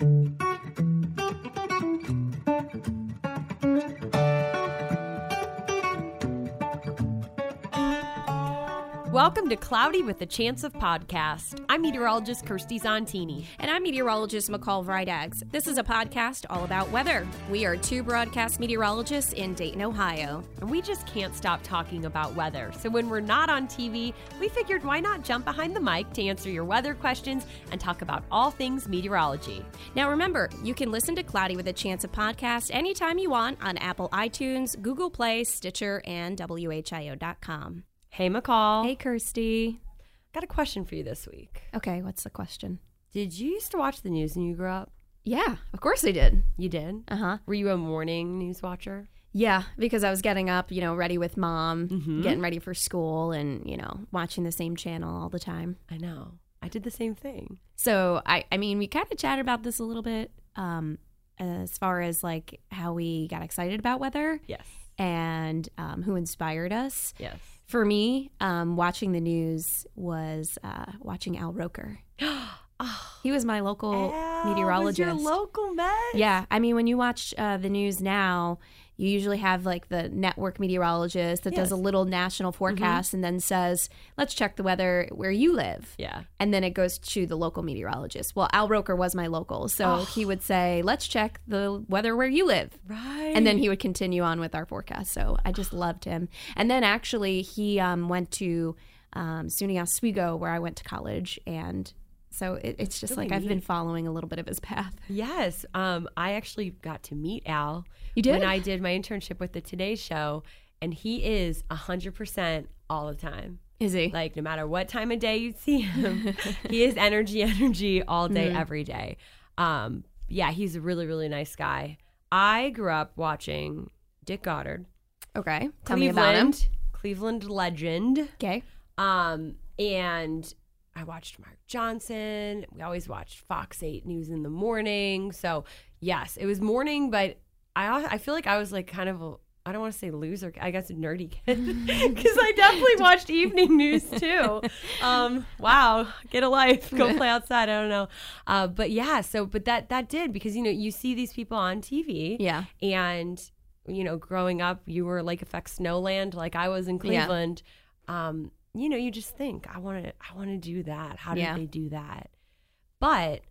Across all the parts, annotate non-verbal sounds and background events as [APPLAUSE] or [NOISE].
Thank you. Welcome to Cloudy with a Chance of Podcast. I'm meteorologist Kirstie Zontini. And I'm meteorologist McCall Vrydaghs. This is a podcast all about weather. We are two broadcast meteorologists in Dayton, Ohio. And we just can't stop talking about weather. So when we're not on TV, we figured why not jump behind the mic to answer your weather questions and talk about all things meteorology. Now remember, you can listen to Cloudy with a Chance of Podcast anytime you want on Apple iTunes, Google Play, Stitcher, and WHIO.com. Hey, McCall. Hey, Kirstie. Got a question for you this week. Okay, what's the question? Did you used to watch the news when you grew up? Yeah, of course I did. You did? Uh huh. Were you a morning news watcher? Yeah, because I was getting up, you know, ready with mom, getting ready for school, and, you know, watching the same channel all the time. I know. I did the same thing. So I, I mean, we kind of chatted about this a little bit, um, as far as like how we got excited about weather Yes. and um, who inspired us. Yes. For me, um, watching the news was uh, watching Al Roker. [GASPS] He was my local meteorologist. your local med? Yeah, I mean, when you watch uh, the news now, you usually have like the network meteorologist that does a little national forecast and then says, "Let's check the weather where you live." Yeah. and then it goes to the local meteorologist. Well, Al Roker was my local, so he would say, "Let's check the weather where you live." Right. And then he would continue on with our forecast. So I just loved him. And then actually, he um, went to um, SUNY Oswego, where I went to college, and so it, it's just really like I've been following a little bit of his path. [LAUGHS] Yes. Um, I actually got to meet Al. You did? When I did my internship with the Today Show, and he is 100% all the time. Is he? Like, no matter what time of day you see him, [LAUGHS] he is energy, energy all day, Mm-hmm. every day. Um, yeah, he's a really, really nice guy. I grew up watching Dick Goddard. okay. Tell me about him. Cleveland, Cleveland legend. Okay. Um, and I watched Mark Johnson. We always watched Fox 8 News in the morning. So, yes, it was morning, but I I feel like I was like kind of a I don't want to say loser, I guess nerdy kid [LAUGHS] because I definitely [LAUGHS] watched evening news too. Um, wow, get a life, go [LAUGHS] play outside. I don't know, uh, but yeah. So, but that that did because you know you see these people on TV, Yeah. and you know growing up you were like affect snowland like i was in Yeah. cleveland um you know you just think i want to i want to do that. How did Yeah. they do that? But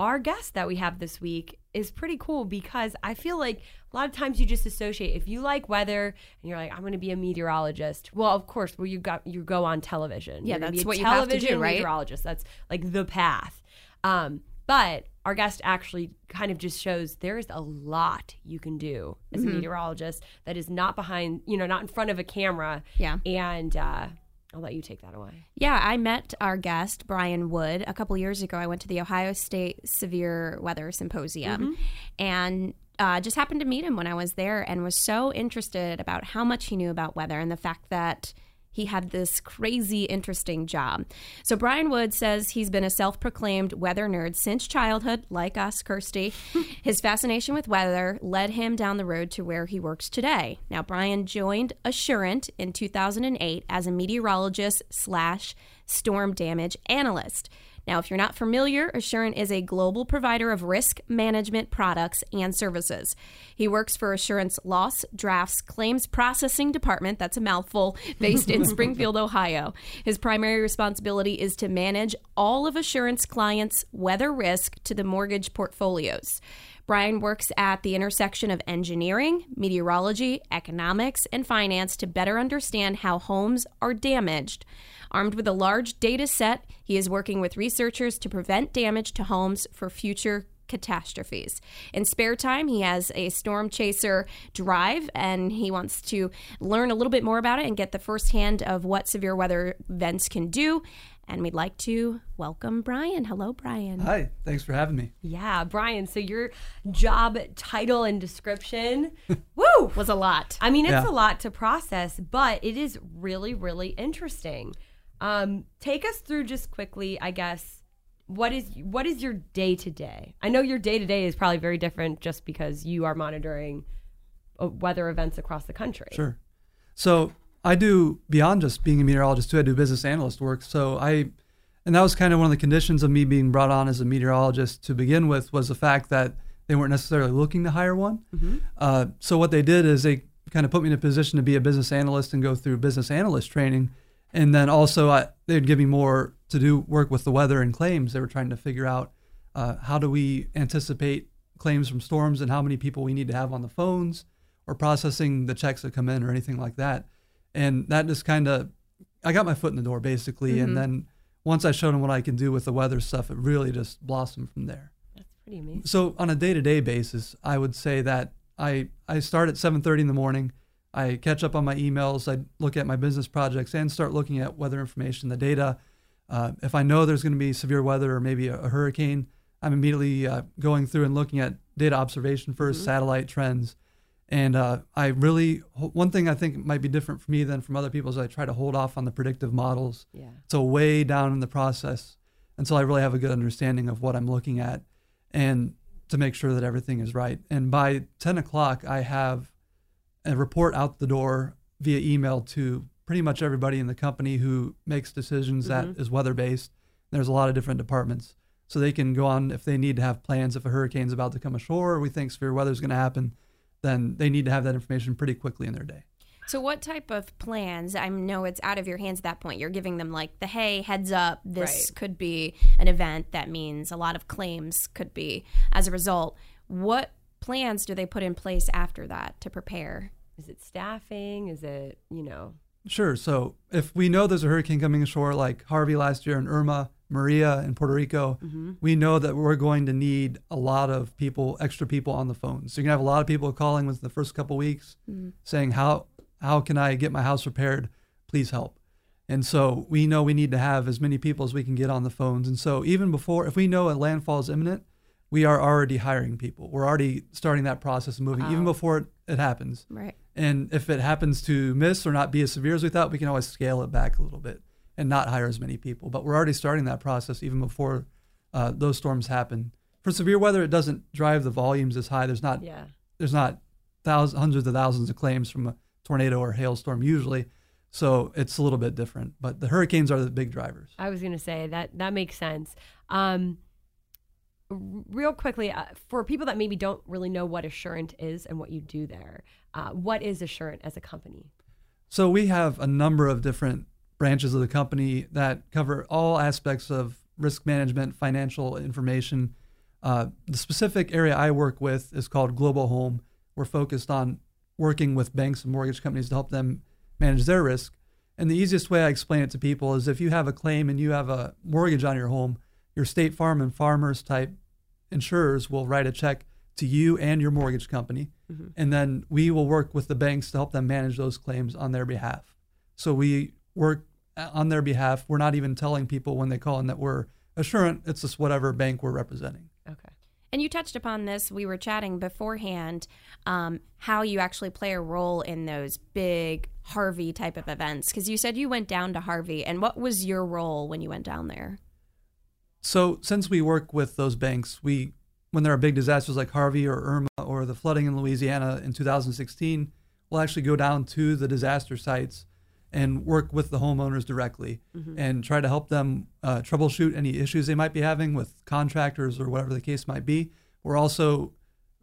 our guest that we have this week is pretty cool because i feel like a lot of times you just associate if you like weather and you're like i'm going to be a meteorologist well of course well you got you go on television. Yeah, You're that's be a what you have to do, television right? meteorologist. That's like the path. Um but our guest actually kind of just shows there's a lot you can do as Mm-hmm. a meteorologist that is not behind, you know, not in front of a camera. Yeah. And uh, I'll let you take that away. Yeah, I met our guest, Bryan Wood, a couple years ago. I went to the Ohio State Severe Weather Symposium and uh, just happened to meet him when I was there and was so interested about how much he knew about weather and the fact that he had this crazy interesting job. So Bryan Wood says he's been a self-proclaimed weather nerd since childhood, like us, Kirstie. [LAUGHS] His fascination with weather led him down the road to where he works today. Now, Bryan joined Assurant in 2008 as a meteorologist slash storm damage analyst. Now, if you're not familiar, Assurant is a global provider of risk management products and services. He works for Assurant's Loss Drafts Claims Processing Department, that's a mouthful, [LAUGHS] based in Springfield, Ohio. His primary responsibility is to manage all of Assurant's clients' weather risk to the mortgage portfolios. Bryan works at the intersection of engineering, meteorology, economics, and finance to better understand how homes are damaged. Armed with a large data set, he is working with researchers to prevent damage to homes for future catastrophes. In spare time, he has a storm chaser drive and he wants to learn a little bit more about it and get the firsthand of what severe weather events can do. And we'd like to welcome Bryan. Hello, Bryan. Hi, thanks for having me. Yeah, Bryan. So your job title and description, [LAUGHS] woo, Was a lot. I mean, it's Yeah. a lot to process, but it is really, really interesting. Um, take us through just quickly, I guess. What is what is your day to day? I know your day to day is probably very different, just because you are monitoring uh, weather events across the country. Sure. So I do beyond just being a meteorologist too. I do business analyst work. So I, and that was kind of one of the conditions of me being brought on as a meteorologist to begin with was the fact that they weren't necessarily looking to hire one. Uh, so what they did is they kind of put me in a position to be a business analyst and go through business analyst training, and then also I, they'd give me more to do work with the weather and claims. They were trying to figure out uh, how do we anticipate claims from storms and how many people we need to have on the phones or processing the checks that come in or anything like that. And that just kind of, I got my foot in the door basically. And then once I showed them what I can do with the weather stuff, it really just blossomed from there. That's pretty amazing. So on a day-to-day basis, I would say that I I start at 7:30 in the morning. I catch up on my emails. I look at my business projects and start looking at weather information, the data. Uh, if I know there's going to be severe weather or maybe a, a hurricane, I'm immediately uh, going through and looking at data observation 1st satellite trends. And uh, I really, one thing I think might be different for me than from other people is I try to hold off on the predictive models Yeah. so way down in the process until I really have a good understanding of what I'm looking at and to make sure that everything is right. And by 10 o'clock, I have a report out the door via email to pretty much everybody in the company who makes decisions that mm-hmm. is weather based. There's a lot of different departments. So they can go on if they need to have plans if a hurricane's about to come ashore or we think severe weather is going to happen, then they need to have that information pretty quickly in their day. So, what type of plans? I know it's out of your hands at that point. You're giving them like the hey, heads up, this Right. could be an event that means a lot of claims could be as a result. What plans do they put in place after that to prepare? Is it staffing? Is it you know? Sure. So if we know there's a hurricane coming ashore, like Harvey last year and Irma, Maria in Puerto Rico, mm-hmm. we know that we're going to need a lot of people, extra people on the phone. So you're gonna have a lot of people calling within the first couple weeks, mm. saying how how can I get my house repaired? Please help. And so we know we need to have as many people as we can get on the phones. And so even before, if we know a landfall is imminent, we are already hiring people. We're already starting that process of moving, even before it, it happens. Right. And if it happens to miss or not be as severe as we thought, we can always scale it back a little bit and not hire as many people. But we're already starting that process even before uh, those storms happen. For severe weather, it doesn't drive the volumes as high. There's not Yeah. there's not thousands, hundreds of thousands of claims from a tornado or hailstorm usually, so it's a little bit different. But the hurricanes are the big drivers. I was gonna say that that makes sense. Um, real quickly, uh, for people that maybe don't really know what Assurant is and what you do there, uh, what is Assurant as a company? So we have a number of different branches of the company that cover all aspects of risk management, financial information. Uh, the specific area I work with is called Global Home. We're focused on working with banks and mortgage companies to help them manage their risk. And the easiest way I explain it to people is if you have a claim and you have a mortgage on your home, your State Farm and Farmers type insurers will write a check to you and your mortgage company. And then we will work with the banks to help them manage those claims on their behalf. So we work on their behalf. We're not even telling people when they call in that we're assurant. It's just whatever bank we're representing. Okay. And you touched upon this. We were chatting beforehand um, how you actually play a role in those big Harvey type of events. Because you said you went down to Harvey, and what was your role when you went down there? So since we work with those banks, we when there are big disasters like Harvey or Irma or the flooding in Louisiana in 2016, we'll actually go down to the disaster sites and work with the homeowners directly and try to help them uh, troubleshoot any issues they might be having with contractors or whatever the case might be. We're also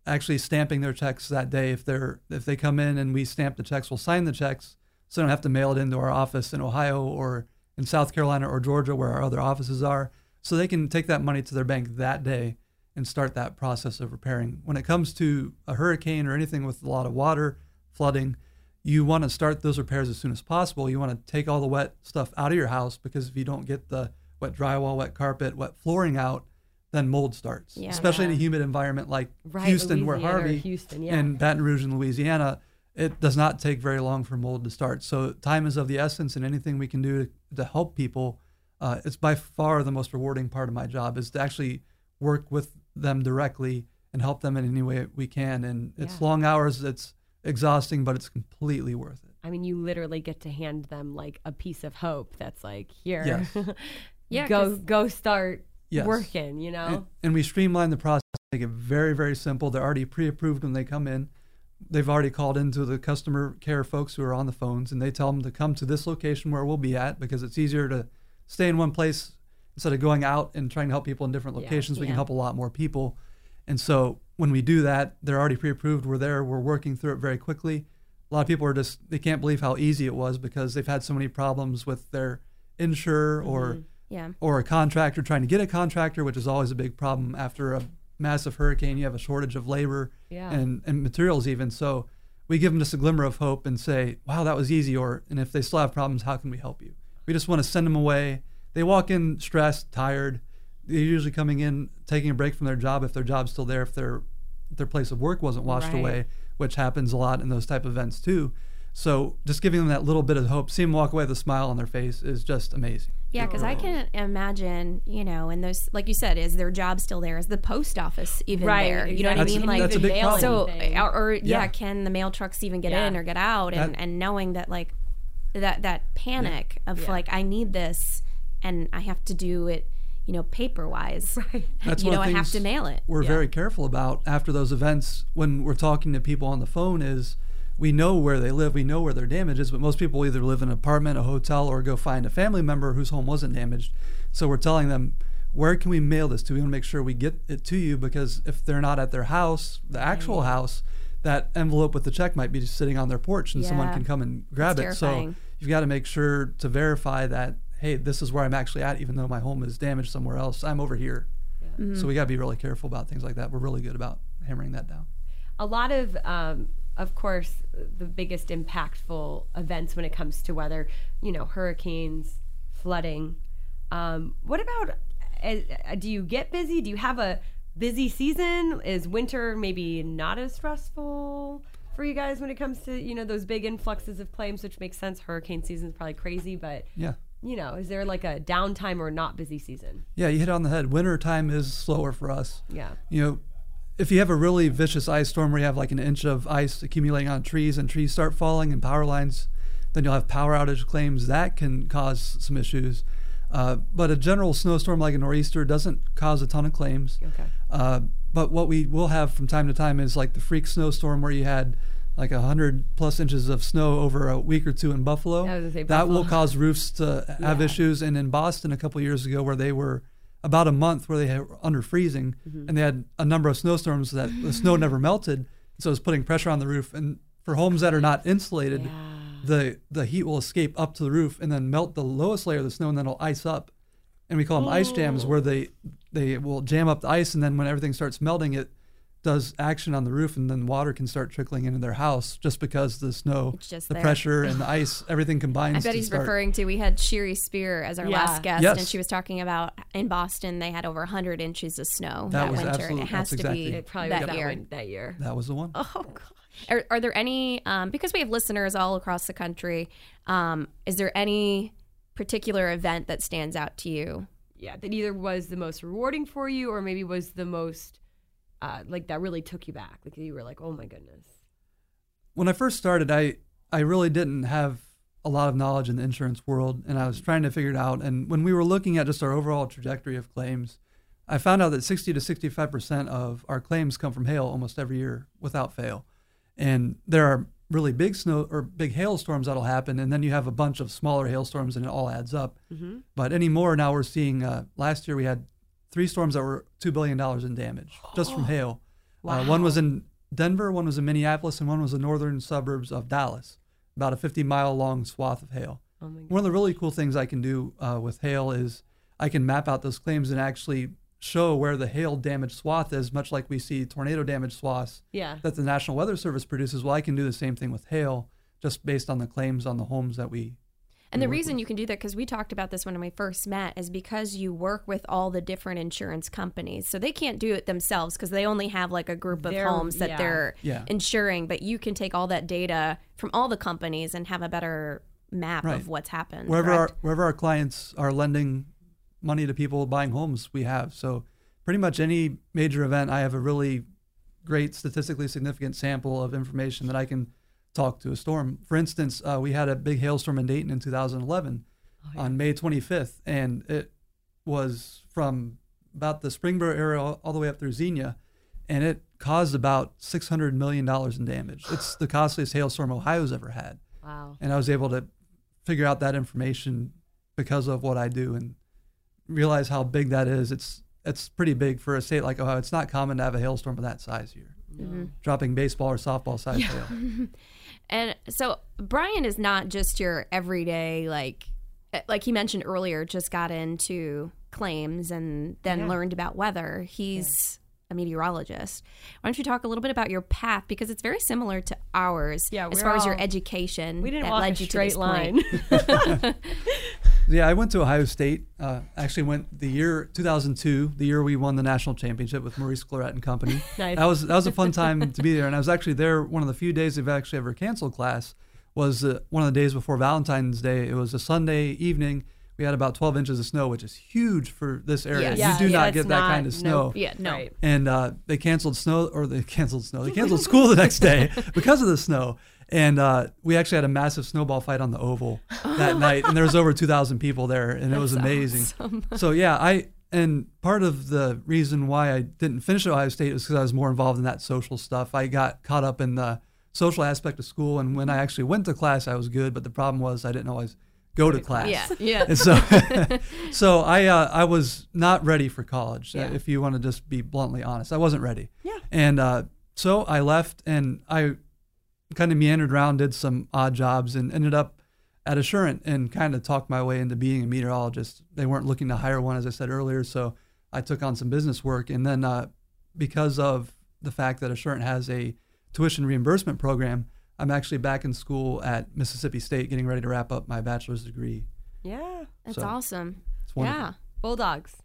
actually stamping their checks that day if they're if they come in and we stamp the checks, we'll sign the checks so they don't have to mail it into our office in Ohio or in South Carolina or Georgia where our other offices are. So they can take that money to their bank that day and start that process of repairing. When it comes to a hurricane or anything with a lot of water, flooding, you want to start those repairs as soon as possible. You want to take all the wet stuff out of your house because if you don't get the wet drywall, wet carpet, wet flooring out, then mold starts. Yeah. Especially in a humid environment like Right, Houston, where Louisiana or Harvey Houston, yeah. and Baton Rouge in Louisiana, it does not take very long for mold to start. So time is of the essence, and anything we can do to, to help people uh, it's by far the most rewarding part of my job is to actually work with them directly and help them in any way we can. And it's Yeah. long hours, it's exhausting, but it's completely worth it. I mean, you literally get to hand them like a piece of hope that's like, here, Yes. [LAUGHS] Yeah, go 'cause- go start Yes. working. You know, And, and we streamline the process, make it very, very simple. They're already pre-approved when they come in. They've already called into the customer care folks who are on the phones, and they tell them to come to this location where we'll be at because it's easier to stay in one place instead of going out and trying to help people in different Yeah. locations. We can help a lot more people, and so when we do that, they're already pre-approved. We're there. We're working through it very quickly. A lot of people are just they can't believe how easy it was because they've had so many problems with their insurer mm-hmm. or Yeah. or a contractor trying to get a contractor, which is always a big problem after a massive hurricane. You have a shortage of labor Yeah. and, and materials, even. So we give them just a glimmer of hope and say, wow, that was easy. Or, and if they still have problems, how can we help you? We just want to send them away. They walk in stressed, tired. They're usually coming in, taking a break from their job if their job's still there, if their, their place of work wasn't washed Right. away, which happens a lot in those type of events too. So just giving them that little bit of hope, seeing them walk away with a smile on their face is just amazing. Yeah, because I can imagine, you know, and those, like you said, is their job still there? Is the post office even Right, there? You know what. I mean? Like, that's a big mail problem. so, or, or yeah, Yeah. can the mail trucks even get Yeah. in or get out? And That- and knowing that, like, that that panic of Yeah. like, I need this, and I have to do it, you know, paper wise. [LAUGHS] Right. [LAUGHS] That's you one know, I have to things mail it. We're Yeah. very careful about after those events when we're talking to people on the phone is we know where they live, we know where their damage is, but most people either live in an apartment, a hotel, or go find a family member whose home wasn't damaged. So we're telling them, where can we mail this to? We want to make sure we get it to you because if they're not at their house, the actual house, that envelope with the check might be just sitting on their porch and someone can come and grab That's it. So you've got to make sure to verify that, hey, this is where I'm actually at, even though my home is damaged somewhere else. I'm over here. Mm-hmm. So we got to be really careful about things like that. We're really good about hammering that down. a lot of um, of course the biggest impactful events when it comes to weather you know hurricanes flooding um, what about uh, uh, do you get busy do you have a busy season is winter maybe not as stressful for you guys when it comes to you know those big influxes of claims which makes sense hurricane season is probably crazy but Yeah. you know is there like a downtime or not busy season Yeah, you hit it on the head. Winter time is slower for us. yeah You know, if you have a really vicious ice storm where you have like an inch of ice accumulating on trees and trees start falling and power lines, then you'll have power outage claims. That can cause some issues. Uh, but a general snowstorm like a nor'easter doesn't cause a ton of claims. okay Uh, but what we will have from time to time is like the freak snowstorm where you had like a hundred plus inches of snow over a week or two in Buffalo. That will cause roofs to [LAUGHS] have Yeah. issues. And in Boston a couple years ago, where they were about a month where they were under freezing, Mm-hmm. and they had a number of snowstorms that the snow never melted, so it was putting pressure on the roof. And for homes that are not insulated, the the heat will escape up to the roof and then melt the lowest layer of the snow, and then it'll ice up. And we call them ice jams, oh. where they they will jam up the ice, and then when everything starts melting, it does action on the roof, and then water can start trickling into their house just because the snow, just the there. pressure, and the [LAUGHS] ice, everything combines. I bet to he's start- referring to. We had Sherry Spear as our Yeah. last guest, Yes. and she was talking about in Boston they had over 100 inches of snow That that, was winter, and it has to exactly- be it probably that that, year. one, that year That was the one. Oh God. Are, are there any um, because we have listeners all across the country? Um, is there any particular event that stands out to you? yeah, that either was the most rewarding for you or maybe was the most uh, like that really took you back. Like you were like, oh my goodness. when I first started, I I really didn't have a lot of knowledge in the insurance world, and I was trying to figure it out. And when we were looking at just our overall trajectory of claims, I found out that 60 to 65 percent of our claims come from hail almost every year without fail. And there are really big snow or big hailstorms that'll happen, and then you have a bunch of smaller hailstorms, and it all adds up. Mm-hmm. But anymore, now we're seeing. Uh, last year we had three storms that were two billion dollars in damage just from [GASPS] hail. Uh, one was in Denver, one was in Minneapolis, and one was the northern suburbs of Dallas. About a 50 mile long swath of hail. Oh One of the really cool things I can do uh, with hail is I can map out those claims and actually show where the hail damage swath is, much like we see tornado damage swaths Yeah. that the National Weather Service produces. Well, I can do the same thing with hail, just based on the claims on the homes that we. And the we work reason with. you can do that, because we talked about this when we first met, is because you work with all the different insurance companies. So they can't do it themselves because they only have like a group of They're- homes that yeah. they're Yeah. insuring. But you can take all that data from all the companies and have a better map Right. of what's happened. wherever our, wherever our clients are lending money to people buying homes we have. So pretty much any major event, I have a really great statistically significant sample of information that I can talk to a storm. For instance, uh, we had a big hailstorm in Dayton in 2011 on May 25th, and it was from about the Springboro area all, the way up through Xenia, and it caused about 600 million dollars in damage. [SIGHS] It's the costliest hailstorm Ohio's ever had, Wow. and I was able to figure out that information because of what I do and realize how big that is. It's it's pretty big for a state like Ohio. It's not common to have a hailstorm of that size here, dropping baseball or softball size hail. [LAUGHS] And so Bryan is not just your everyday like eh, like he mentioned earlier just got into claims and then Yeah. learned about weather. He's a meteorologist. Why don't you talk a little bit about your path because it's very similar to ours Yeah, as we're far as your education We didn't that walk led a you straight to this line. [LAUGHS] [LAUGHS] Yeah, I went to Ohio State. Uh, actually, went the year 2002, the year we won the national championship with Maurice Clarett and company. [LAUGHS] Nice. That was that was a fun [LAUGHS] time to be there, and I was actually there. One of the few days they've actually ever canceled class was uh, one of the days before Valentine's Day. It was a Sunday evening. We had about 12 inches of snow, which is huge for this area. Yes. Yeah, you do yeah, not get that not- kind of no. snow. yeah, no. Right. And uh, they canceled snow, or they canceled snow. They canceled [LAUGHS] school the next day because of the snow. And uh, we actually had a massive snowball fight on the oval that [LAUGHS] night, and there was over 2,000 people there, and it was amazing. awesome. So yeah, I and part of the reason why I didn't finish at Ohio State was because I was more involved in that social stuff. I got caught up in the social aspect of school, and when I actually went to class, I was good. But the problem was I didn't always go to class. Yeah, yeah. And so, [LAUGHS] [LAUGHS] so I uh, I was not ready for college. Yeah. If you want to just be bluntly honest, I wasn't ready. Yeah. And uh, so I left, and I kind of meandered around, did some odd jobs, and ended up at Assurant and kind of talked my way into being a meteorologist. They weren't looking to hire one, as I said earlier, so I took on some business work, and then uh, because of the fact that Assurant has a tuition reimbursement program. I'm actually back in school at Mississippi State, getting ready to wrap up my bachelor's degree. Yeah. That's So, awesome. It's. Yeah. Bulldogs.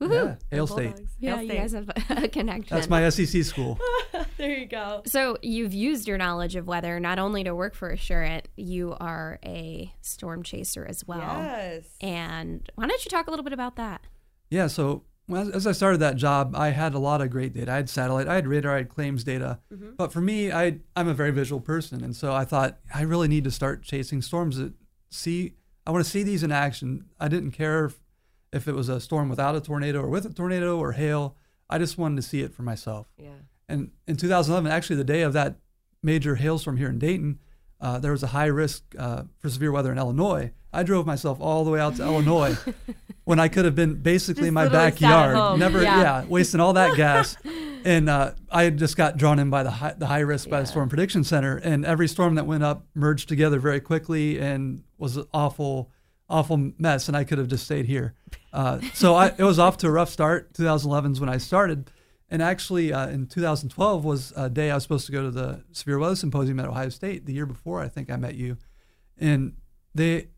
Woohoo. Yeah, Hail State. Bulldogs. Yeah, Hail you guys have [LAUGHS] a connection. That's my SEC school. [LAUGHS] there you go. So you've used your knowledge of weather not only to work for Assurant, you are a storm chaser as well. Yes. And why don't you talk a little bit about that? Yeah, so when- as I started that job, I had a lot of great data. I had satellite, I had radar, I had claims data. Mm-hmm. But for me, I I'm a very visual person, and so I thought I really need to start chasing storms that see. I want to see these in action. I didn't care if, if it was a storm without a tornado or with a tornado or hail. I just wanted to see it for myself. Yeah. And in 2011, actually the day of that major hailstorm here in Dayton, uh, there was a high risk uh, for severe weather in Illinois. I drove myself all the way out to [LAUGHS] Illinois when I could have been basically Just in my literally sat at backyard, never, Yeah. yeah. wasting all that gas. [LAUGHS] and uh, I just got drawn in by the high, the high risk by the Storm Prediction Center, and every storm that went up merged together very quickly and was an awful, awful mess. And I could have just stayed here. Uh, so I, it was off to a rough start. 2011 is when I started. And actually, uh, in 2012 was a day I was supposed to go to the Severe Weather Symposium at Ohio State. The year before, I think I met you, and they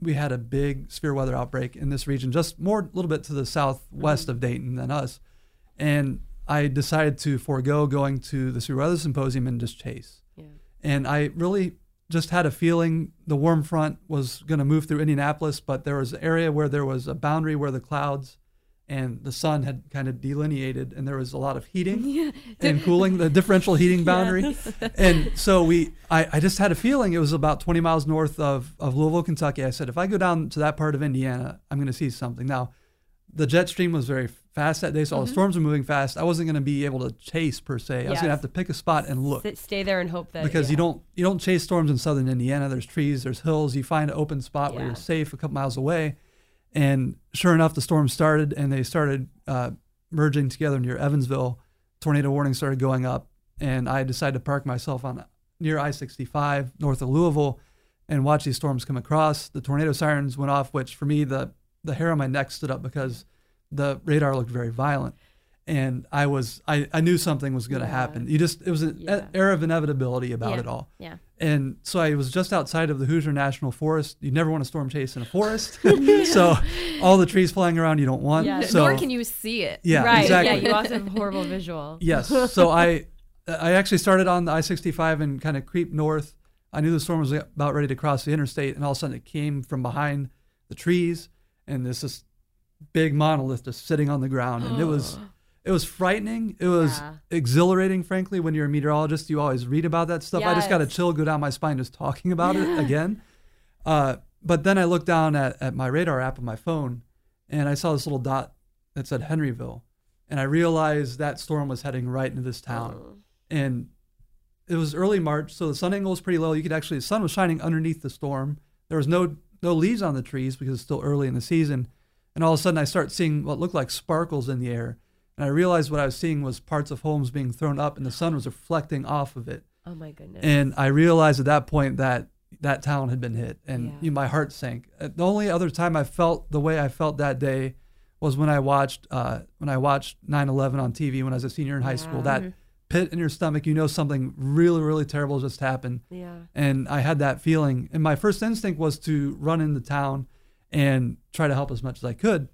we had a big severe weather outbreak in this region, just more a little bit to the southwest of Dayton than us. And I decided to forego going to the severe weather symposium and just chase. Yeah. And I really just had a feeling the warm front was going to move through Indianapolis, but there was an area where there was a boundary where the clouds and the sun had kind of delineated, and there was a lot of heating [LAUGHS] and cooling, the differential heating [LAUGHS] boundary. and so we, I, I just had a feeling it was about 20 miles north of, of Louisville, Kentucky. I said, if I go down to that part of Indiana, I'm going to see something. Now, the jet stream was very fast that day, so all the storms were moving fast. I wasn't going to be able to chase per se. I was going to have to pick a spot and look Sit, stay there and hope that because yeah. you don't you don't chase storms in southern Indiana. There's trees, there's hills. You find an open spot where you're safe a couple miles away. And sure enough, the storm started and they started uh, merging together near Evansville. Tornado warning started going up, and I decided to park myself on near I-65 north of Louisville and watch these storms come across. The tornado sirens went off, which for me the the hair on my neck stood up because the radar looked very violent. And I was I, I knew something was going to Yeah. happen. You just it was an Yeah. air of inevitability about Yeah. it all. Yeah. And so I was just outside of the Hoosier National Forest. You never want to storm chase in a forest. [LAUGHS] so all the trees flying around you don't want. Yeah. So Nor can you see it. yeah, right. exactly. Yeah, you also have horrible visual. Yes. So I I actually started on the I-65 and kind of creep north. I knew the storm was about ready to cross the interstate, and all of a sudden it came from behind the trees, and this this big monolith just sitting on the ground, and it was [GASPS] it was frightening. It was Yeah. exhilarating, frankly. When you're a meteorologist, you always read about that stuff. I just got a Yes. chill go down my spine just talking about it again. Uh, but then I looked down at, at my radar app on my phone, and I saw this little dot that said Henryville, and I realized that storm was heading right into this town. And it was early March, so the sun angle was pretty low. You could actually the sun was shining underneath the storm. There was no no leaves on the trees because it's still early in the season. And all of a sudden, I start seeing what looked like sparkles in the air, and I realized what I was seeing was parts of homes being thrown up, and the sun was reflecting off of it. Oh my goodness. And I realized at that point that that town had been hit, and Yeah. you know, my heart sank. Uh, The only other time I felt the way I felt that day was when I watched uh, when I watched 9/11 on TV when I was a senior in high school. That pit in your stomach, you know something really really terrible just happened, yeah. and I had that feeling. And my first instinct was to run into town and try to help as much as I could.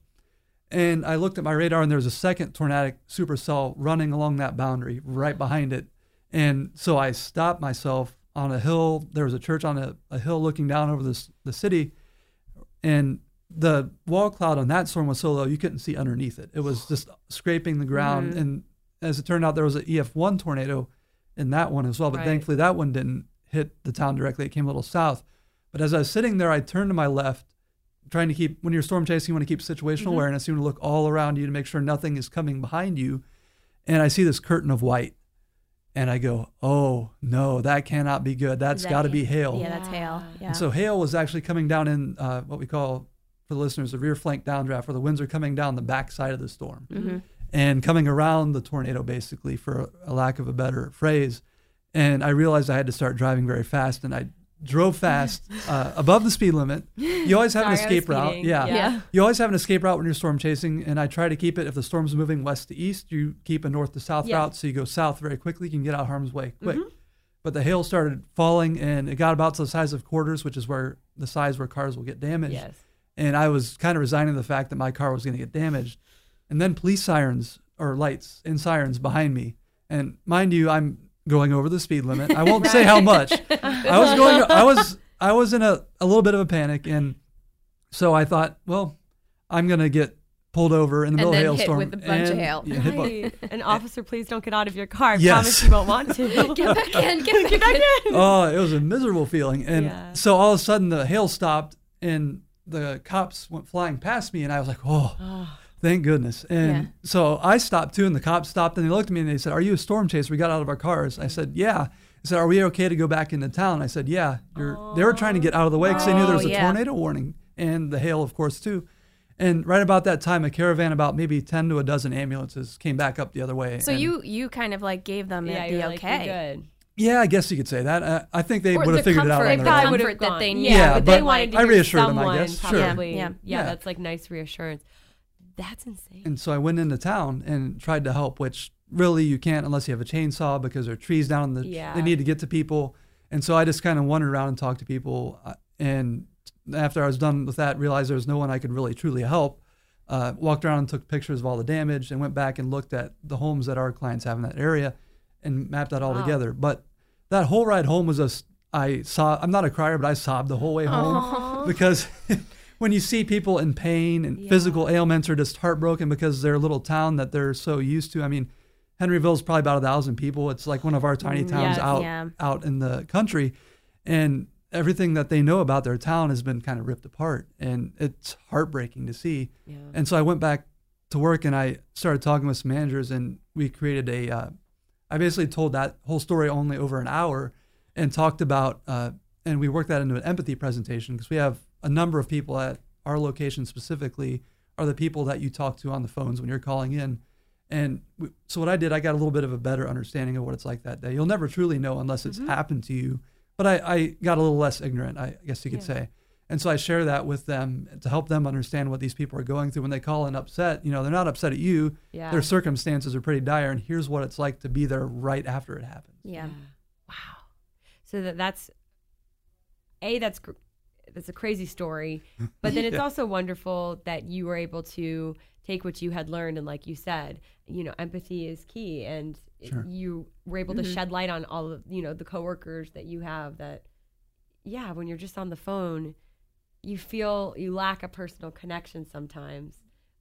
And I looked at my radar, and there was a second tornadic supercell running along that boundary right behind it. And so I stopped myself on a hill. There was a church on a, a hill looking down over this, the city. And the wall cloud on that storm was so low, you couldn't see underneath it. It was just scraping the ground. Mm-hmm. And as it turned out, there was an EF1 tornado in that one as well. But Right. thankfully, that one didn't hit the town directly. It came a little south. But as I was sitting there, I turned to my left, trying to keep, when you're storm chasing, you want to keep situational awareness. You want to look all around you to make sure nothing is coming behind you. And I see this curtain of white. And I go, oh, no, that cannot be good. That's Is that got to be hail. Yeah, that's hail. Yeah. And so hail was actually coming down in uh, what we call, for the listeners, the rear flank downdraft, where the winds are coming down the backside of the storm Mm-hmm. and coming around the tornado, basically, for a lack of a better phrase. And I realized I had to start driving very fast, and I drove fast uh, above the speed limit. You always have an Sorry, I was escape route. speeding. Yeah. Yeah. You always have an escape route when you're storm chasing, and I try to keep it. If the storm's moving west to east, you keep a north to south Yeah. route, so you go south very quickly. You can get out of harm's way quick. Mm-hmm. But the hail started falling, and it got about to the size of quarters, which is where the size where cars will get damaged. Yes. And I was kind of resigning to the fact that my car was going to get damaged. And then police sirens or lights and sirens behind me. And mind you, I'm going over the speed limit. I won't say how much. I was going. I was. I was in a, a little bit of a panic, and so I thought, well, I'm gonna get pulled over in the middle of a hit hailstorm. with a bunch of hail. yeah, hit bu- Right. An officer, please don't get out of your car. I Yes. promise you won't want to. [LAUGHS] get back in. Get [LAUGHS] back in. oh, it was a miserable feeling. And Yeah. so all of a sudden the hail stopped and the cops went flying past me and I was like, oh, oh. Thank goodness. And Yeah. so I stopped too and the cops stopped and they looked at me and they said, are you a storm chaser? We got out of our cars. I said, yeah. They said, are we okay to go back into town? I said, yeah. You're, they were trying to get out of the way because they knew there was Oh, a yeah. tornado warning and the hail, of course, too. And right about that time, a caravan, about maybe 10 to a dozen ambulances came back up the other way. So you you kind of like gave them yeah, the you're like, you're okay. good. Yeah, I guess you could say that. Uh, I think they would have the figured it out comfort- on the their own. comfort would've that gone. they Yeah, knew. Yeah, but they wanted to I hear reassured them, I someone guess. Sure. Probably. Yeah. Yeah. Yeah. that's like nice reassurance. That's insane. And so I went into town and tried to help, which really you can't unless you have a chainsaw because there are trees down in the. Yeah. They need to get to people, and so I just kind of wandered around and talked to people. uh, And after I was done with that, realized there was no one I could really truly help. Uh, walked around and took pictures of all the damage, and went back and looked at the homes that our clients have in that area, and mapped that all Wow. together. But that whole ride home was just I saw. I'm not a crier, but I sobbed the whole way home [LAUGHS] because [LAUGHS] when you see people in pain and physical ailments or just heartbroken because their little town that they're so used to. I mean, Henryville is probably about a thousand people. It's like one of our tiny towns Yes. out Yeah. out in the country, and everything that they know about their town has been kind of ripped apart, and it's heartbreaking to see. Yeah. And so I went back to work and I started talking with some managers, and we created a. Uh, I basically told that whole story only over an hour, and talked about, uh, and we worked that into an empathy presentation because we have a number of people at our location specifically are the people that you talk to on the phones when you're calling in. And we, so what I did, I got a little bit of a better understanding of what it's like that day. You'll never truly know unless it's mm-hmm. happened to you. But I, I got a little less ignorant, I guess you could say. And so I share that with them to help them understand what these people are going through when they call in upset. You know, they're not upset at you. Yeah. Their circumstances are pretty dire, and here's what it's like to be there right after it happens. Yeah. Wow. So that that's a that's gr- that's a crazy story, [LAUGHS] but then it's Yeah. also wonderful that you were able to take what you had learned and, like you said, you know, empathy is key, and Sure. you were able to mm-hmm. shed light on all of you know the coworkers that you have. That yeah, when you're just on the phone, you feel you lack a personal connection sometimes.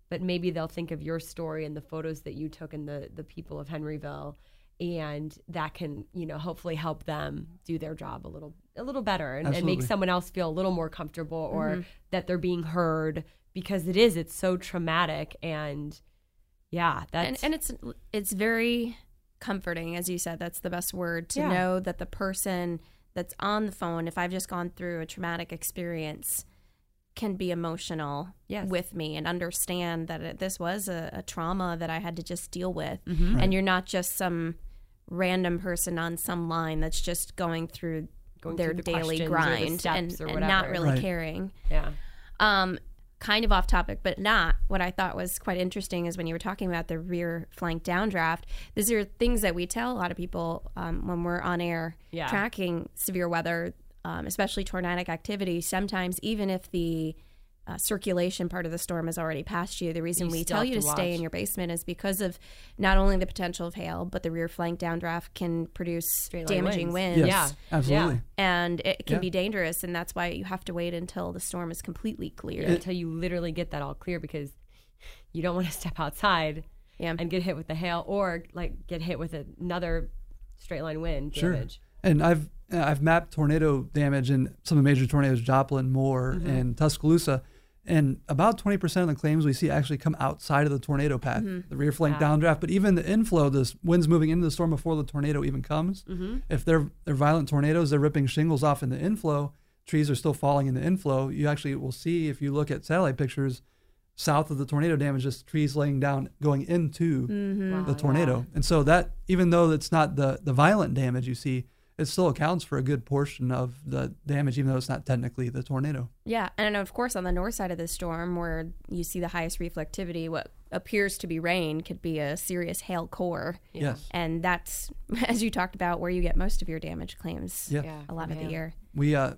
but maybe they'll think of your story and the photos that you took and the the people of Henryville and that can you know hopefully help them do their job a little a little better and, and make someone else feel a little more comfortable or that they're being heard because it is it's so traumatic and yeah that's and, and it's it's very comforting as you said that's the best word to Yeah. know that the person that's on the phone if i've just gone through a traumatic experience can be emotional Yes. with me and understand that it, this was a, a trauma that i had to just deal with Mm-hmm. and you're not just some random person on some line that's just going through Going their through the daily questions or the grind and, or and not really Right. caring yeah um, kind of off topic, but not. What I thought was quite interesting is when you were talking about the rear flank downdraft. These are things that we tell a lot of people um, when we're on air Yeah. tracking severe weather, um, especially tornadic activity. Sometimes, even if the uh, circulation part of the storm has already passed you, the reason You we tell you to to stay in your basement is because of not only the potential of hail, but the rear flank downdraft can produce Straight damaging winds. winds Yes, Yeah. absolutely. and it can Yeah. be dangerous and that's why you have to wait until the storm is completely clear until you literally get that all clear because you don't [LAUGHS] want to step outside Yeah. and get hit with the hail or like get hit with another straight line wind Sure. damage. And I've I've mapped tornado damage in some of the major tornadoes, Joplin, Moore, Mm-hmm. and Tuscaloosa. And about 20% of the claims we see actually come outside of the tornado path, Mm-hmm. the rear flank downdraft. But even the inflow, the winds moving into the storm before the tornado even comes, Mm-hmm. if they're, they're violent tornadoes, they're ripping shingles off in the inflow, trees are still falling in the inflow. You actually will see, if you look at satellite pictures, south of the tornado damage, just trees laying down going into Wow, the tornado. And so that, even though it's not the, the violent damage you see, it still accounts for a good portion of the damage, even though it's not technically the tornado. Yeah, and of course, on the north side of the storm, where you see the highest reflectivity, what appears to be rain could be a serious hail core, Yes. and that's [LAUGHS] as you talked about where you get most of your damage claims. Yeah. Yeah, a lot from of the year. We, uh,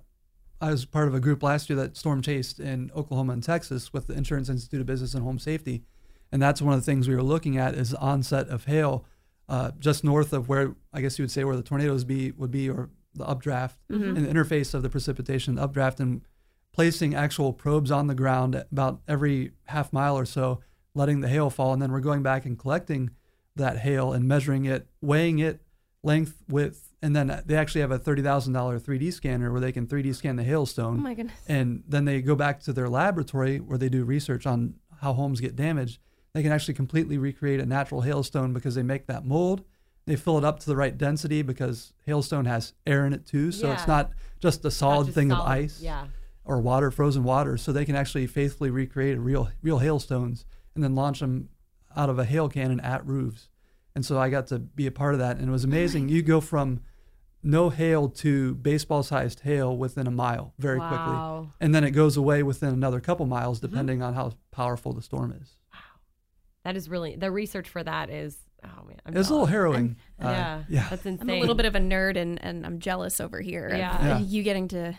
I was part of a group last year that storm chased in Oklahoma and Texas with the Insurance Institute of Business and Home Safety. And that's one of the things we were looking at is the onset of hail uh, just north of where I guess you would say where the tornadoes be would be or the updraft and the interface of the precipitation and updraft and placing actual probes on the ground about every half mile or so, letting the hail fall. And then we're going back and collecting that hail and measuring it, weighing it length, width, and then they actually have a thirty thousand dollar 3D scanner where they can 3D scan the hailstone. Oh my goodness. And then they go back to their laboratory where they do research on how homes get damaged. They can actually completely recreate a natural hailstone because they make that mold. They fill it up to the right density because hailstone has air in it too. So Yeah. it's not just a solid just thing of ice yeah. or water, frozen water. So they can actually faithfully recreate real real hailstones and then launch them out of a hail cannon at roofs. And so I got to be a part of that, and it was amazing. You go from no hail to baseball sized hail within a mile very Wow. quickly. And then it goes away within another couple miles, mm-hmm. depending on how powerful the storm is. That is really the research for that is oh man. I'm It's a little jealous. harrowing. [LAUGHS] Uh, Yeah, yeah. that's insane. I'm a little bit of a nerd, and, and I'm jealous over here. Yeah. Yeah. you getting to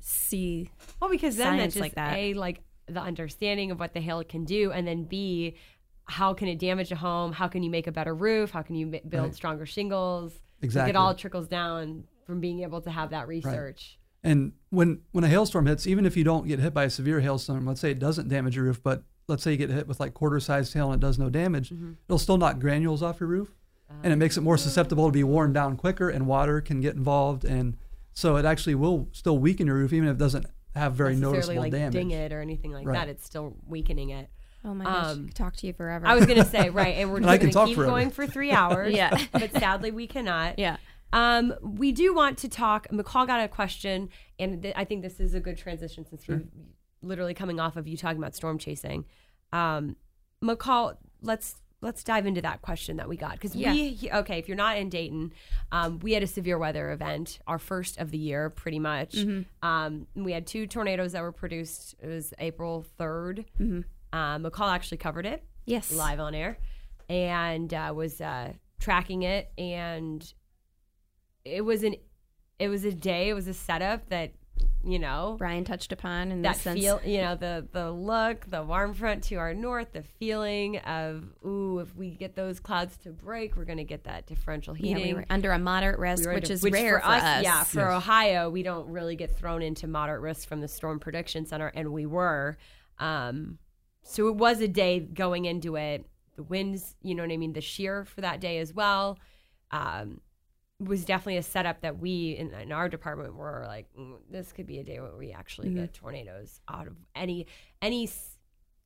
see. well because then science that's just like that. a like the understanding of what the hail can do, and then b how can it damage a home? How can you make a better roof? How can you build Right. stronger shingles? Like, Exactly. it all trickles down from being able to have that research. And when when a hailstorm hits, even if you don't get hit by a severe hailstorm, let's say it doesn't damage your roof, but let's say you get hit with like quarter sized hail and it does no damage, Mm-hmm. it'll still knock granules off your roof, and it makes it more susceptible to be worn down quicker, and water can get involved, and so it actually will still weaken your roof even if it doesn't have very necessarily noticeable like damage. ding it or anything like Right. that. It's still weakening it. Oh my gosh, Um, I could talk to you forever. I was gonna say right, and [LAUGHS] we're just I gonna keep forever. going for three hours. [LAUGHS] Yeah. [LAUGHS] but sadly we cannot. yeah. Um, we do want to talk. McCall got a question, and th- I think this is a good transition since we're literally coming off of you talking about storm chasing. Um, McCall, let's let's dive into that question that we got because Yeah. we okay. If you're not in Dayton, um, we had a severe weather event, our first of the year, pretty much. Um, we had two tornadoes that were produced. It was April 3rd. Um, McCall actually covered it Yes. live on air and uh, was uh, tracking it and it was an it was a day it was a setup that you know Bryan touched upon in that sense. feel you know the the look the warm front to our north the feeling of ooh if we get those clouds to break we're going to get that differential yeah, heating we were under a moderate risk, We which into- is rare for us, Yeah, for Yes. Ohio, we don't really get thrown into moderate risk from the Storm Prediction Center, and we were. Um, so it was a day going into it. The winds, you know what I mean, the shear for that day as well. Um, was definitely a setup that we in, in our department were like, "Mm, this could be a day where we actually Mm-hmm. get tornadoes out of any any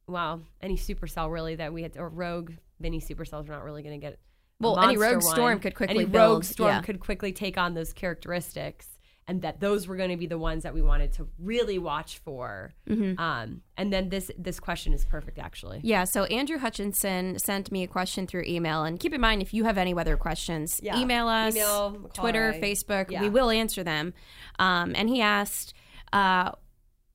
well any supercell really that we had or rogue mini supercells. We're not really going to get. Well, any rogue storm could quickly any rogue storm yeah. could quickly take on those characteristics. And that those were going to be the ones that we wanted to really watch for. Mm-hmm. Um, and then this this question is perfect, actually. Yeah, so Andrew Hutchinson sent me a question through email. And keep in mind, if you have any weather questions, Yeah. email us, Email, Twitter, Ray. Facebook. Yeah. We will answer them. Um, and he asked uh,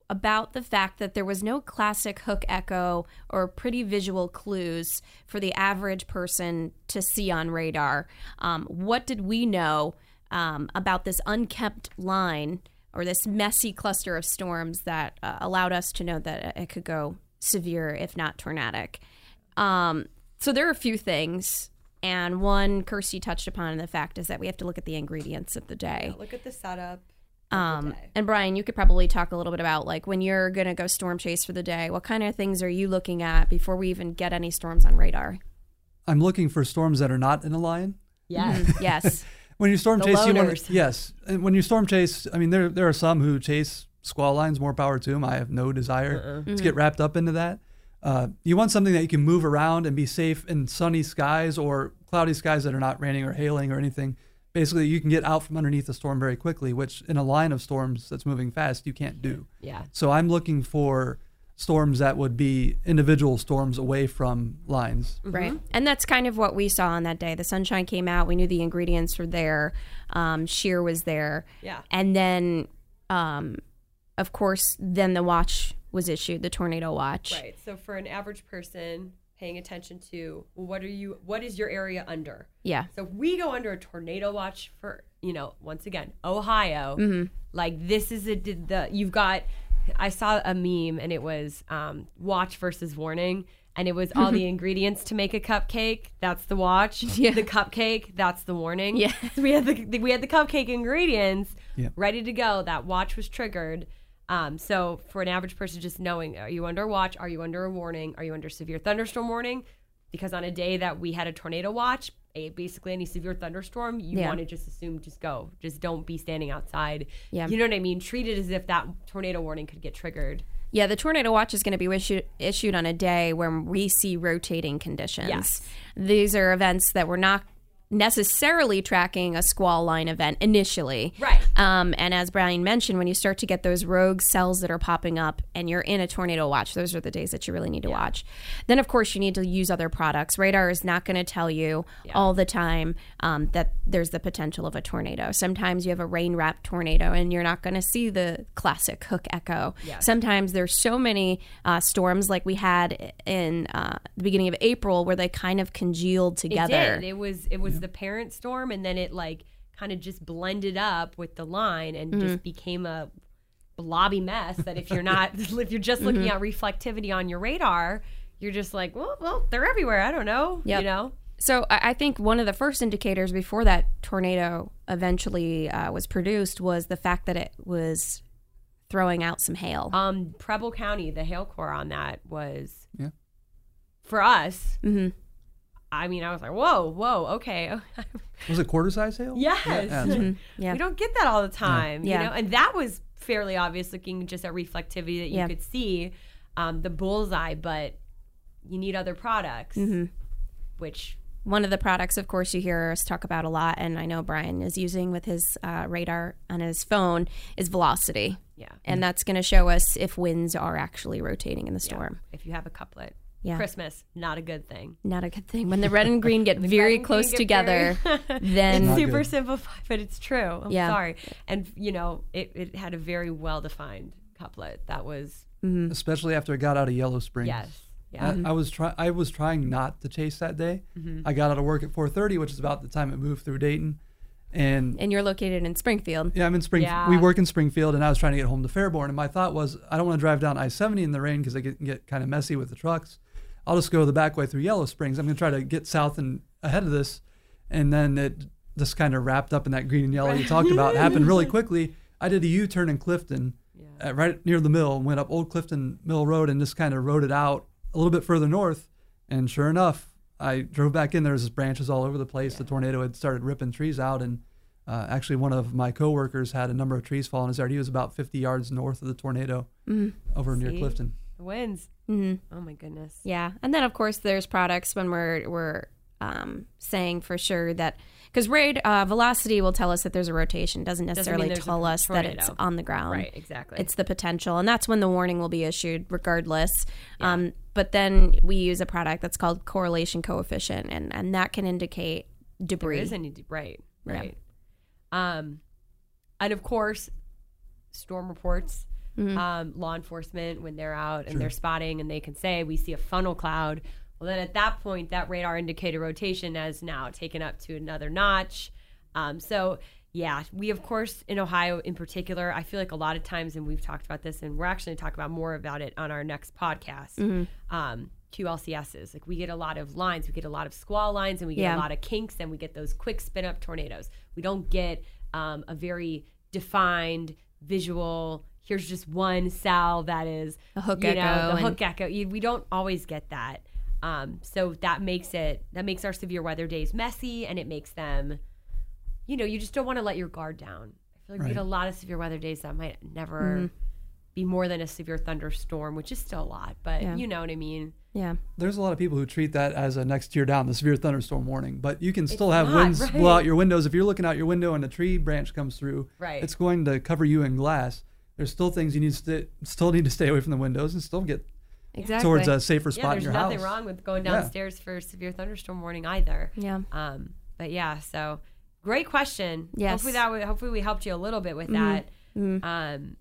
about the fact that there was no classic hook echo or pretty visual clues for the average person to see on radar. Um, what did we know um, about this unkept line or this messy cluster of storms that uh, allowed us to know that it could go severe, if not tornadic? Um, so there are a few things. And one Kirstie touched upon in the fact is that we have to look at the ingredients of the day. Look at the setup. Um, and Bryan, you could probably talk a little bit about like when you're going to go storm chase for the day, what kind of things are you looking at before we even get any storms on radar? I'm looking for storms that are not in a line. Yes. [LAUGHS] Yes. When you storm The chase, you want loners. yes. And when you storm chase, I mean there there are some who chase squall lines. More power to them. I have no desire to get wrapped up into that. Uh, you want something that you can move around and be safe in sunny skies or cloudy skies that are not raining or hailing or anything. Basically, you can get out from underneath the storm very quickly, which in a line of storms that's moving fast, you can't do. yeah. So I'm looking for storms that would be individual storms away from lines. Right. And that's kind of what we saw on that day. The sunshine came out. We knew the ingredients were there. Um, shear was there. Yeah. And then, um, of course, then the watch was issued, the tornado watch. Right. So for an average person paying attention to well, what are you what is your area under? Yeah. So we go under a tornado watch for, you know, once again, Ohio. Like this is a the you've got I saw a meme and it was um, watch versus warning and it was all the [LAUGHS] ingredients to make a cupcake. That's the watch. [LAUGHS] Yeah. The cupcake, that's the warning. Yeah. [LAUGHS] So we had the we had the cupcake ingredients Yeah. ready to go. That watch was triggered. Um, so for an average person, just knowing, are you under a watch? Are you under a warning? Are you under severe thunderstorm warning? Because on a day that we had a tornado watch, a, basically any severe thunderstorm, you Yeah. want to just assume, just go, just don't be standing outside. Yeah. You know what I mean? Treat it as if that tornado warning could get triggered. Yeah, the tornado watch is going to be issued, issued on a day when we see rotating conditions. Yes. These are events that we're not necessarily tracking a squall line event initially. Right. Um, and as Bryan mentioned, when you start to get those rogue cells that are popping up and you're in a tornado watch, those are the days that you really need to watch. Then, of course, you need to use other products. Radar is not going to tell you all the time um, that there's the potential of a tornado. Sometimes you have a rain wrapped tornado and you're not going to see the classic hook echo. Sometimes there's so many uh, storms like we had in uh, the beginning of April where they kind of congealed together. It did. It was it was the parent storm, and then it like kind of just blended up with the line and Mm-hmm. just became a blobby mess. That if you're [LAUGHS] not, [LAUGHS] if you're just looking Mm-hmm. at reflectivity on your radar, you're just like, well, well, they're everywhere. I don't know. Yep. You know. So I think one of the first indicators before that tornado eventually uh, was produced was the fact that it was throwing out some hail. Um, Preble County, the hail core on that was Yeah. for us. hmm I mean, I was like, whoa, whoa, okay. [LAUGHS] Was it quarter size hail? yes. Yeah, that's right. Yeah. We don't get that all the time, Yeah. you know. And that was fairly obvious looking just at reflectivity that you Yeah. could see um, the bullseye, but you need other products, Mm-hmm. which One of the products, of course, you hear us talk about a lot, and I know Bryan is using with his uh, radar on his phone, is velocity. yeah, And that's going to show us if winds are actually rotating in the storm. if you have a couplet, Yeah. Christmas not a good thing. Not a good thing. When the red and green [LAUGHS] get very close get together, [LAUGHS] then it's Super good. simplified, but it's true. I'm Yeah. sorry, and you know, it, it had a very well defined couplet that was Especially after I got out of Yellow Springs. yes, yeah, I, I was try I was trying not to chase that day. Mm-hmm. I got out of work at 4:30, which is about the time it moved through Dayton, and and you're located in Springfield. yeah, I'm in Spring. Yeah. We work in Springfield, and I was trying to get home to Fairborn, and my thought was I don't want to drive down I-70 in the rain because I get, get kind of messy with the trucks. I'll just go the back way through Yellow Springs. I'm going to try to get south and ahead of this, and then it just kind of wrapped up in that green and yellow you talked about. It happened really [LAUGHS] quickly. I did a U-turn in Clifton, uh, right near the mill, and went up Old Clifton Mill Road, and just kind of rode it out a little bit further north, and sure enough, I drove back in. There was branches all over the place. The tornado had started ripping trees out, and uh, actually, one of my coworkers had a number of trees fall in his yard. He was about 50 yards north of the tornado over near Clifton. The winds. hmm Oh my goodness. Yeah, and then of course there's products when we're we're um, saying for sure that because raid uh, velocity will tell us that there's a rotation, doesn't necessarily a tell us that it's on the ground. Right, exactly. It's the potential, and that's when the warning will be issued, regardless. Um, but then we use a product that's called correlation coefficient, and and that can indicate debris. is any right, Yeah. right. Um, and of course, storm reports. Mm-hmm. Um, law enforcement when they're out and they're spotting and they can say we see a funnel cloud. Well, then at that point, that radar indicator rotation has now taken up to another notch. Um, so yeah, we of course in Ohio in particular, I feel like a lot of times, and we've talked about this, and we're actually going to talk about more about it on our next podcast. Mm-hmm. Um, QLCSs, like we get a lot of lines, we get a lot of squall lines, and we get Yeah. a lot of kinks, and we get those quick spin up tornadoes. We don't get um, a very defined visual. Here's just one cell that is A hook you know, echo the and- hook echo. You, we don't always get that. Um, so that makes it that makes our severe weather days messy, and it makes them, you know, you just don't want to let your guard down. I feel like we Right. get a lot of severe weather days that might never Mm-hmm. be more than a severe thunderstorm, which is still a lot, but Yeah. you know what I mean. yeah, There's a lot of people who treat that as a next tier down, the severe thunderstorm warning. But you can still have not, winds right. blow out your windows. If you're looking out your window and a tree branch comes through, Right. it's going to cover you in glass. There's still things you need to st- still need to stay away from the windows and still get exactly. towards a safer Yeah, spot in there's nothing wrong with going Yeah. downstairs for severe thunderstorm warning either. yeah. Um, but yeah, so great question. Yes. Mm-hmm. Hopefully that would, hopefully we helped you a little bit with that. Um,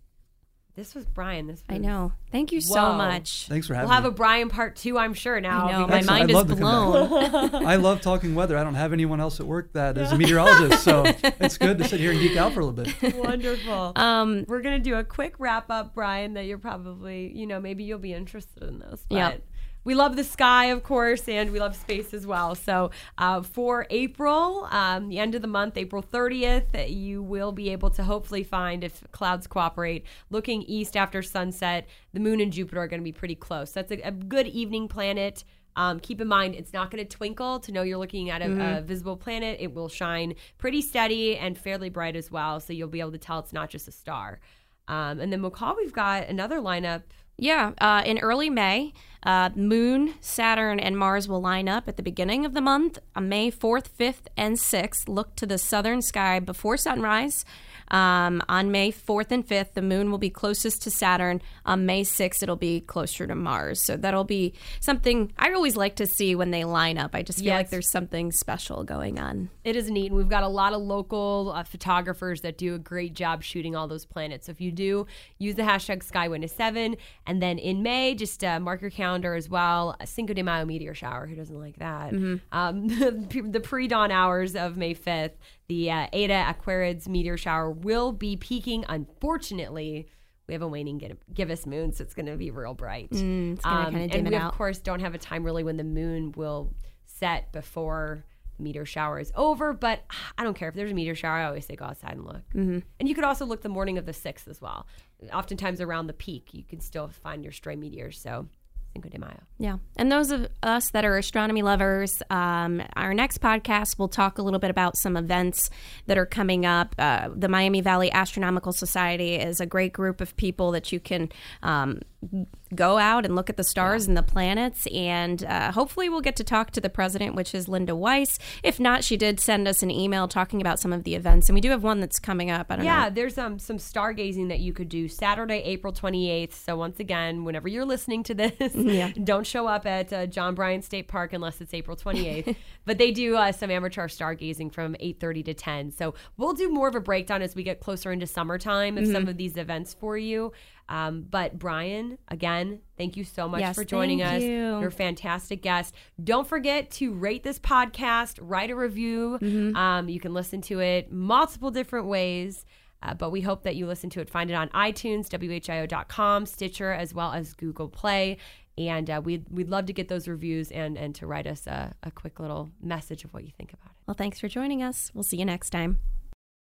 this was Bryan. This was, I know. Thank you so Whoa. much. Thanks for having We'll having have a. Bryan part two, I'm sure. Now I know my Excellent. mind I'd is love to come blown. [LAUGHS] I love talking weather. I don't have anyone else at work that is a meteorologist, so [LAUGHS] it's good to sit here and geek out for a little bit. wonderful. um, We're gonna do a quick wrap up, Bryan. That you're probably, you know, maybe you'll be interested in this. But Yep. We love the sky, of course, and we love space as well. So uh, for April, um, the end of the month, April 30th, you will be able to hopefully find if clouds cooperate. Looking east after sunset, the moon and Jupiter are going to be pretty close. That's a, a good evening planet. Um, keep in mind, it's not going to twinkle to know you're looking at a, a visible planet. It will shine pretty steady and fairly bright as well, so you'll be able to tell it's not just a star. Um, and then McCall, we've got another lineup. Yeah, uh, in early May, uh, Moon, Saturn, and Mars will line up at the beginning of the month on May 4th, 5th, and 6th. Look to the southern sky before sunrise. Um, on May 4th and 5th, the moon will be closest to Saturn. On May 6th, it'll be closer to Mars. So that'll be something I always like to see when they line up. I just feel Yes. like there's something special going on. It is neat. And we've got a lot of local uh, photographers that do a great job shooting all those planets. So if you do, use the hashtag SkyWitness7. And then in May, just uh, mark your calendar as well. A Cinco de Mayo meteor shower. Who doesn't like that? Um, [LAUGHS] the pre dawn hours of May 5th, the uh, Eta Aquarids meteor shower will be peaking. Unfortunately, we have a waning gi- gibbous moon, so it's going to be real bright. Mm, it's gonna kinda dim and it we, out. of course, don't have a time really when the moon will set before the meteor shower is over. But I don't care if there's a meteor shower. I always say go outside and look. Mm-hmm. And you could also look the morning of the sixth as well. Oftentimes around the peak, you can still find your stray meteors. So Cinco de Mayo. Yeah. And those of us that are astronomy lovers, um, our next podcast, we'll talk a little bit about some events that are coming up. Uh, the Miami Valley Astronomical Society is a great group of people that you can um, go out and look at the stars and the planets. And uh, hopefully, we'll get to talk to the president, which is Linda Weiss. If not, she did send us an email talking about some of the events. And we do have one that's coming up. I don't Yeah, know. there's um some stargazing that you could do Saturday, April 28th. So once again, whenever you're listening to this, [LAUGHS] [LAUGHS] don't show up at uh, John Bryan State Park unless it's April 28th. [LAUGHS] but they do uh, some amateur stargazing from 8:30 to 10. So we'll do more of a breakdown as we get closer into summertime of Mm-hmm. some of these events for you. Um, but Bryan, again, thank you so much Yes, for joining thank us. you. You're a fantastic guest. Don't forget to rate this podcast, write a review. Mm-hmm. Um, you can listen to it multiple different ways. Uh, but we hope that you listen to it. Find it on iTunes, WHIO.com, Stitcher, as well as Google Play. And uh, we'd, we'd love to get those reviews and, and to write us a, a quick little message of what you think about it. Well, thanks for joining us. We'll see you next time.